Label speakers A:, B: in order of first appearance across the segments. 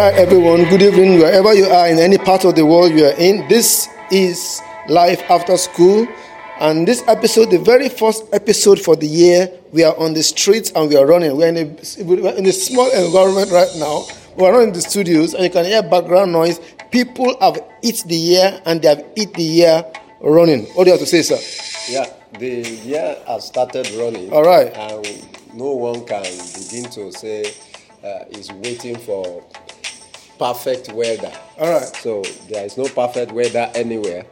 A: right, everyone. Good evening, wherever you are in any part of the world you are in. This is Life After School. And this episode, the very first episode for the year, we are on the streets and we are running. We're in a, we're in a small environment right now. We're not in the studios, and you can hear background noise. People have eat the year and they have eat the year running. What do you have to say, sir?
B: Yeah, the year has started running.
A: All right.
B: And no one can begin to say uh, is waiting for perfect weather.
A: All right.
B: So there is no perfect weather anywhere.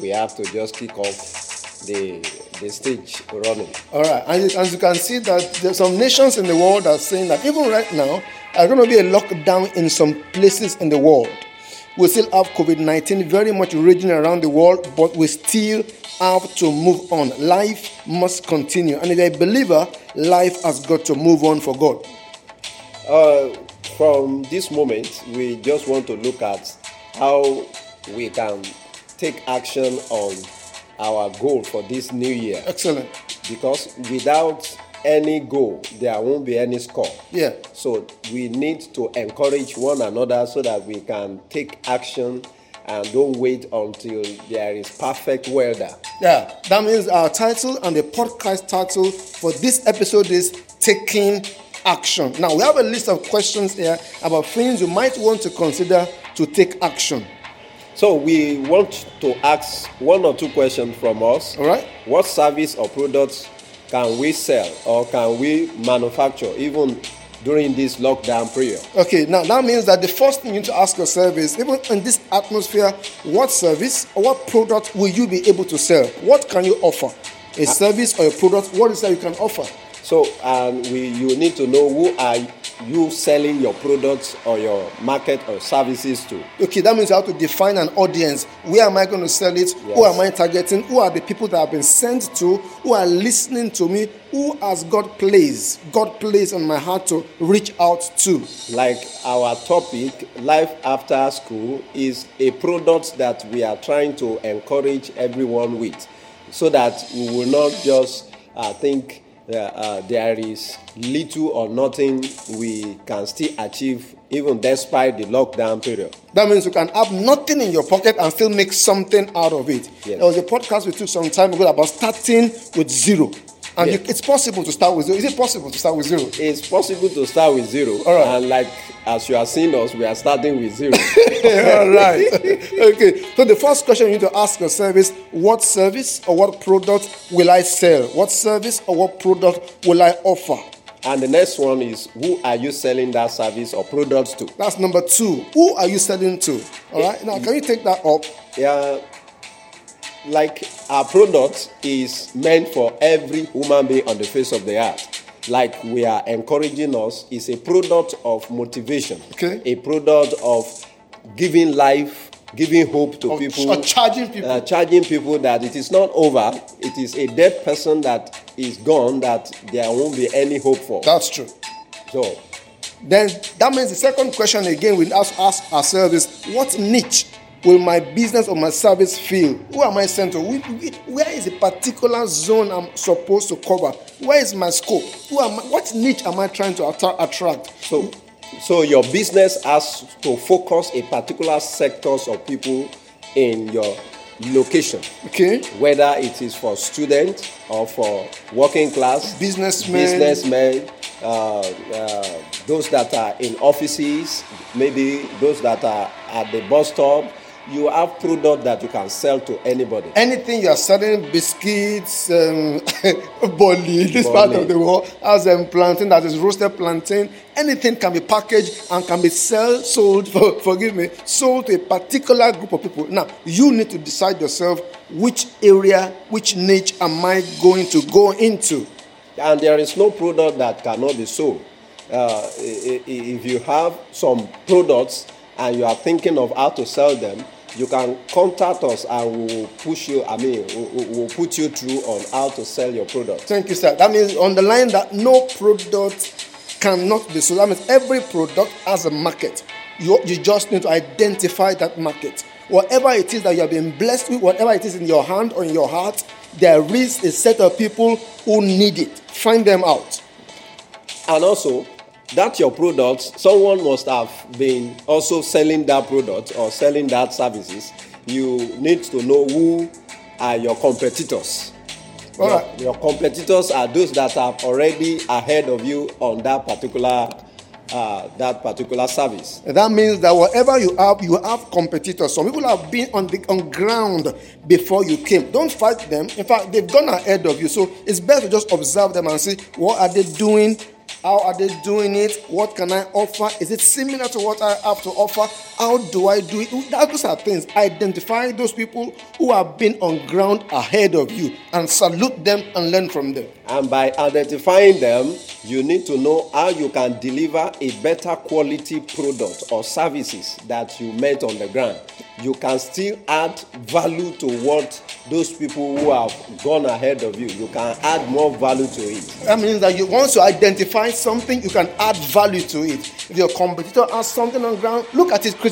B: We have to just kick off the the stage running.
A: All right, and as you can see that there's some nations in the world are saying that even right now, there's going to be a lockdown in some places in the world. We still have COVID-19 very much raging around the world, but we still have to move on. Life must continue, and if you're a believer, life has got to move on for God.
B: Uh, from this moment, we just want to look at how we can take action on our goal for this new year.
A: Excellent.
B: Because without any goal, there won't be any score.
A: Yeah.
B: So we need to encourage one another so that we can take action and don't wait until there is perfect weather.
A: Yeah, that means our title and the podcast title for this episode is Taking Action. Now, we have a list of questions here about things you might want to consider to take action.
B: So we want to ask one or two questions from us.
A: All right.
B: What service or products can we sell or can we manufacture even during this lockdown period?
A: Okay, now that means that the first thing you need to ask yourself is even in this atmosphere, what service or what product will you be able to sell? What can you offer? A uh, service or a product, what is that you can offer?
B: So um, we you need to know who are you selling your products or your market or services to.
A: Okay, that means you have to define an audience. Where am I going to sell it? Who am I targeting? Who are the people that have been sent to? Who are listening to me? Who has God placed? God placed on my heart to reach out to.
B: Like our topic, life after school, is a product that we are trying to encourage everyone with, so that we will not just uh, think there is little or nothing we can still achieve even despite the lockdown period.
A: That means you can have nothing in your pocket and still make something out of it.
B: Yes.
A: There was a podcast we took some time ago about starting with zero. And
B: Yes.
A: you, it's possible to start with zero. Is it possible to start with zero?
B: It's possible to start with zero,
A: All right.
B: and like as you are seeing us, we are starting with zero.
A: All right. okay. So the first question you need to ask yourself is what service or what product will I sell? What service or what product will I offer?
B: and the next one is who are you selling that service or products to?
A: That's number two. Who are you selling to? All right. Now, can you take that up?
B: Yeah, like our product is meant for every human being on the face of the earth. Like we are encouraging us, is a product of motivation.
A: Okay.
B: A product of giving life, giving hope to people.
A: or charging people.
B: Uh, charging people that it is not over. It is a dead person that is gone that there won't be any hope for.
A: That's true.
B: So
A: Then that means the second question again we have to ask ourselves is what niche will my business or my service fill? Who am I sent to? Wh- wh- Where is the particular zone I'm supposed to cover? Where is my scope? Who am I, what niche am I trying to attract?
B: So, so your business has to focus a particular sectors of people in your location,
A: Okay.
B: whether it is for students or for working class,
A: Businessmen.
B: businessmen, uh, uh, those that are in offices, maybe those that are at the bus stop. You have product that you can sell to anybody.
A: Anything you are selling, biscuits, um, this part of the world, as um, plantain that is roasted plantain, anything can be packaged and can be sell, sold, for, forgive me, sold to a particular group of people. Now, you need to decide yourself which area, which niche am I going to go into.
B: and there is no product that cannot be sold. Uh, if you have some products and you are thinking of how to sell them, you can contact us and we will push you. I mean, we- we will put you through on how to sell your product.
A: Thank you, sir. That means underline that no product cannot be sold. That means every product has a market. You, you just need to identify that market. Whatever it is that you have been blessed with, whatever it is in your hand or in your heart, there is a set of people who need it. Find them out.
B: And also, that your product, someone must have been also selling that product or selling that services. You need to know who are your competitors.
A: All
B: your,
A: right.
B: your competitors are those that are already ahead of you on that particular uh, that particular service.
A: That means that whatever you have, you have competitors. Some people have been on the on ground before you came. Don't fight them. In fact, they've gone ahead of you. So it's best to just observe them and see what are they doing, how are they doing it, what can I offer? Is it similar to what I have to offer? How do I do it? Those are things. Identify those people who have been on ground ahead of you and salute them and learn from them.
B: And by identifying them, you need to know how you can deliver a better quality product or services that you met on the ground. You can still add value to what those people who have gone ahead of you, you can add more value to it.
A: That means that you once you identify something, you can add value to it. If your competitor has something on ground, look at it critically.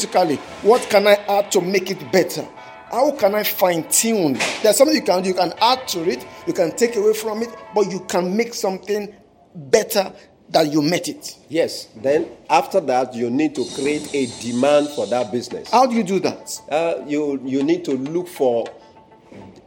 A: What can I add to make it better? How can I fine tune? There's something you can do. You can add to it, you can take away from it, but you can make something better that you met it.
B: Yes, then after that, you need to create a demand for that business.
A: How do you do that?
B: Uh, you, you need to look for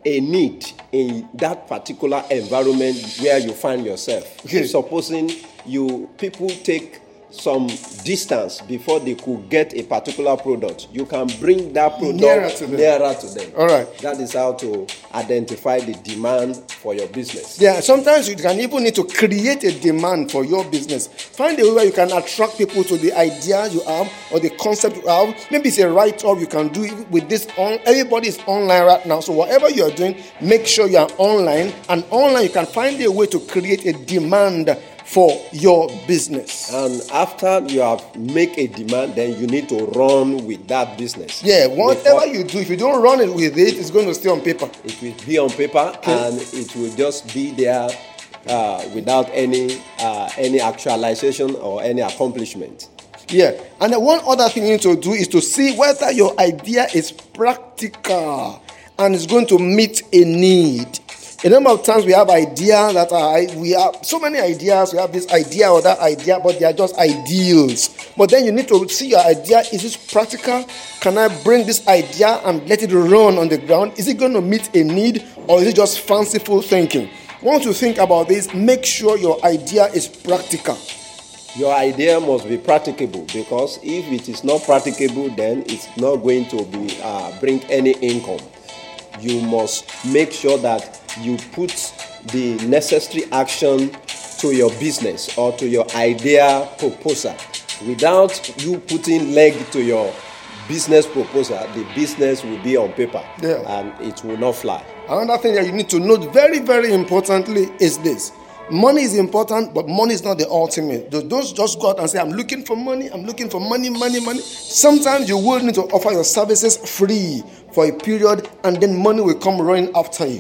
B: a need in that particular environment where you find yourself.
A: Okay.
B: Supposing you people take some distance before they could get a particular product, you can bring that product
A: Nearer to them.
B: nearer to them.
A: All right.
B: That is how to identify the demand for your business.
A: Yeah, sometimes you can even need to create a demand for your business. Find a way where you can attract people to the idea you have or the concept you have. Maybe it's a write up you can do it with this on everybody is online right now. So whatever you are doing, make sure you are online. And online you can find a way to create a demand for your business.
B: And after you have make a demand, then you need to run with that business.
A: Yeah, whatever
B: Before-
A: you do, if you don't run it with it, it's going to stay on paper.
B: It will be on paper and it will just be there uh, without any uh, any actualization or any accomplishment.
A: Yeah. And one other thing you need to do is to see whether your idea is practical and is going to meet a need. A number of times we have ideas that are we have so many ideas. We have this idea or that idea, but they are just ideals. But then you need to see your idea. Is this practical? Can I bring this idea and let it run on the ground? Is it going to meet a need or is it just fanciful thinking? Once you think about this, make sure your idea is practical.
B: Your idea must be practicable because if it is not practicable, then it's not going to be uh, bring any income. You must make sure that you put the necessary action to your business or to your idea proposal. Without you putting leg to your business proposal, the business will be on paper
A: Yeah.
B: and it will not fly.
A: Another thing that you need to note very, very importantly is this. Money is important, but money is not the ultimate. Don't just go out and say, I'm looking for money, I'm looking for money, money, money. Sometimes you will need to offer your services free for a period, and then money will come running after you.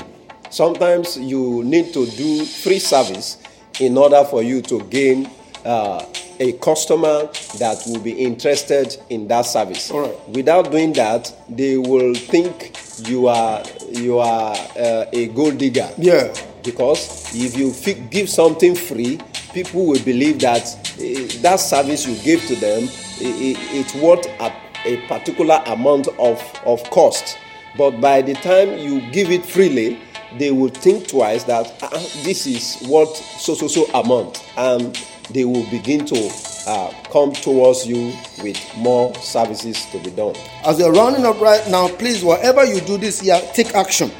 B: Sometimes you need to do free service in order for you to gain uh, a customer that will be interested in that service.
A: Right.
B: Without doing that, they will think you are you are uh, a gold digger.
A: Yeah.
B: Because if you fi- give something free, people will believe that eh, that service you give to them i- i- it's worth a, a particular amount of, of cost. But by the time you give it freely, they will think twice that "Ah, ah, this is worth so so so amount, and they will begin to uh, come towards you with more services to be done.
A: As you're rounding up right now, please, whatever you do this year, take action.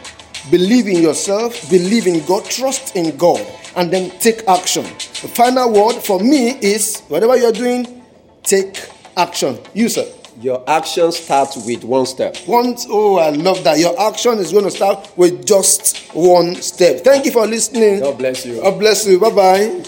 A: Believe in yourself, believe in God, trust in God, and then take action. The final word for me is whatever you're doing, take action. You, sir.
B: Your action starts with one step.
A: Once, oh, I love that. Your action is going to start with just one step. Thank you for listening.
B: God bless you.
A: God bless you. Bye bye.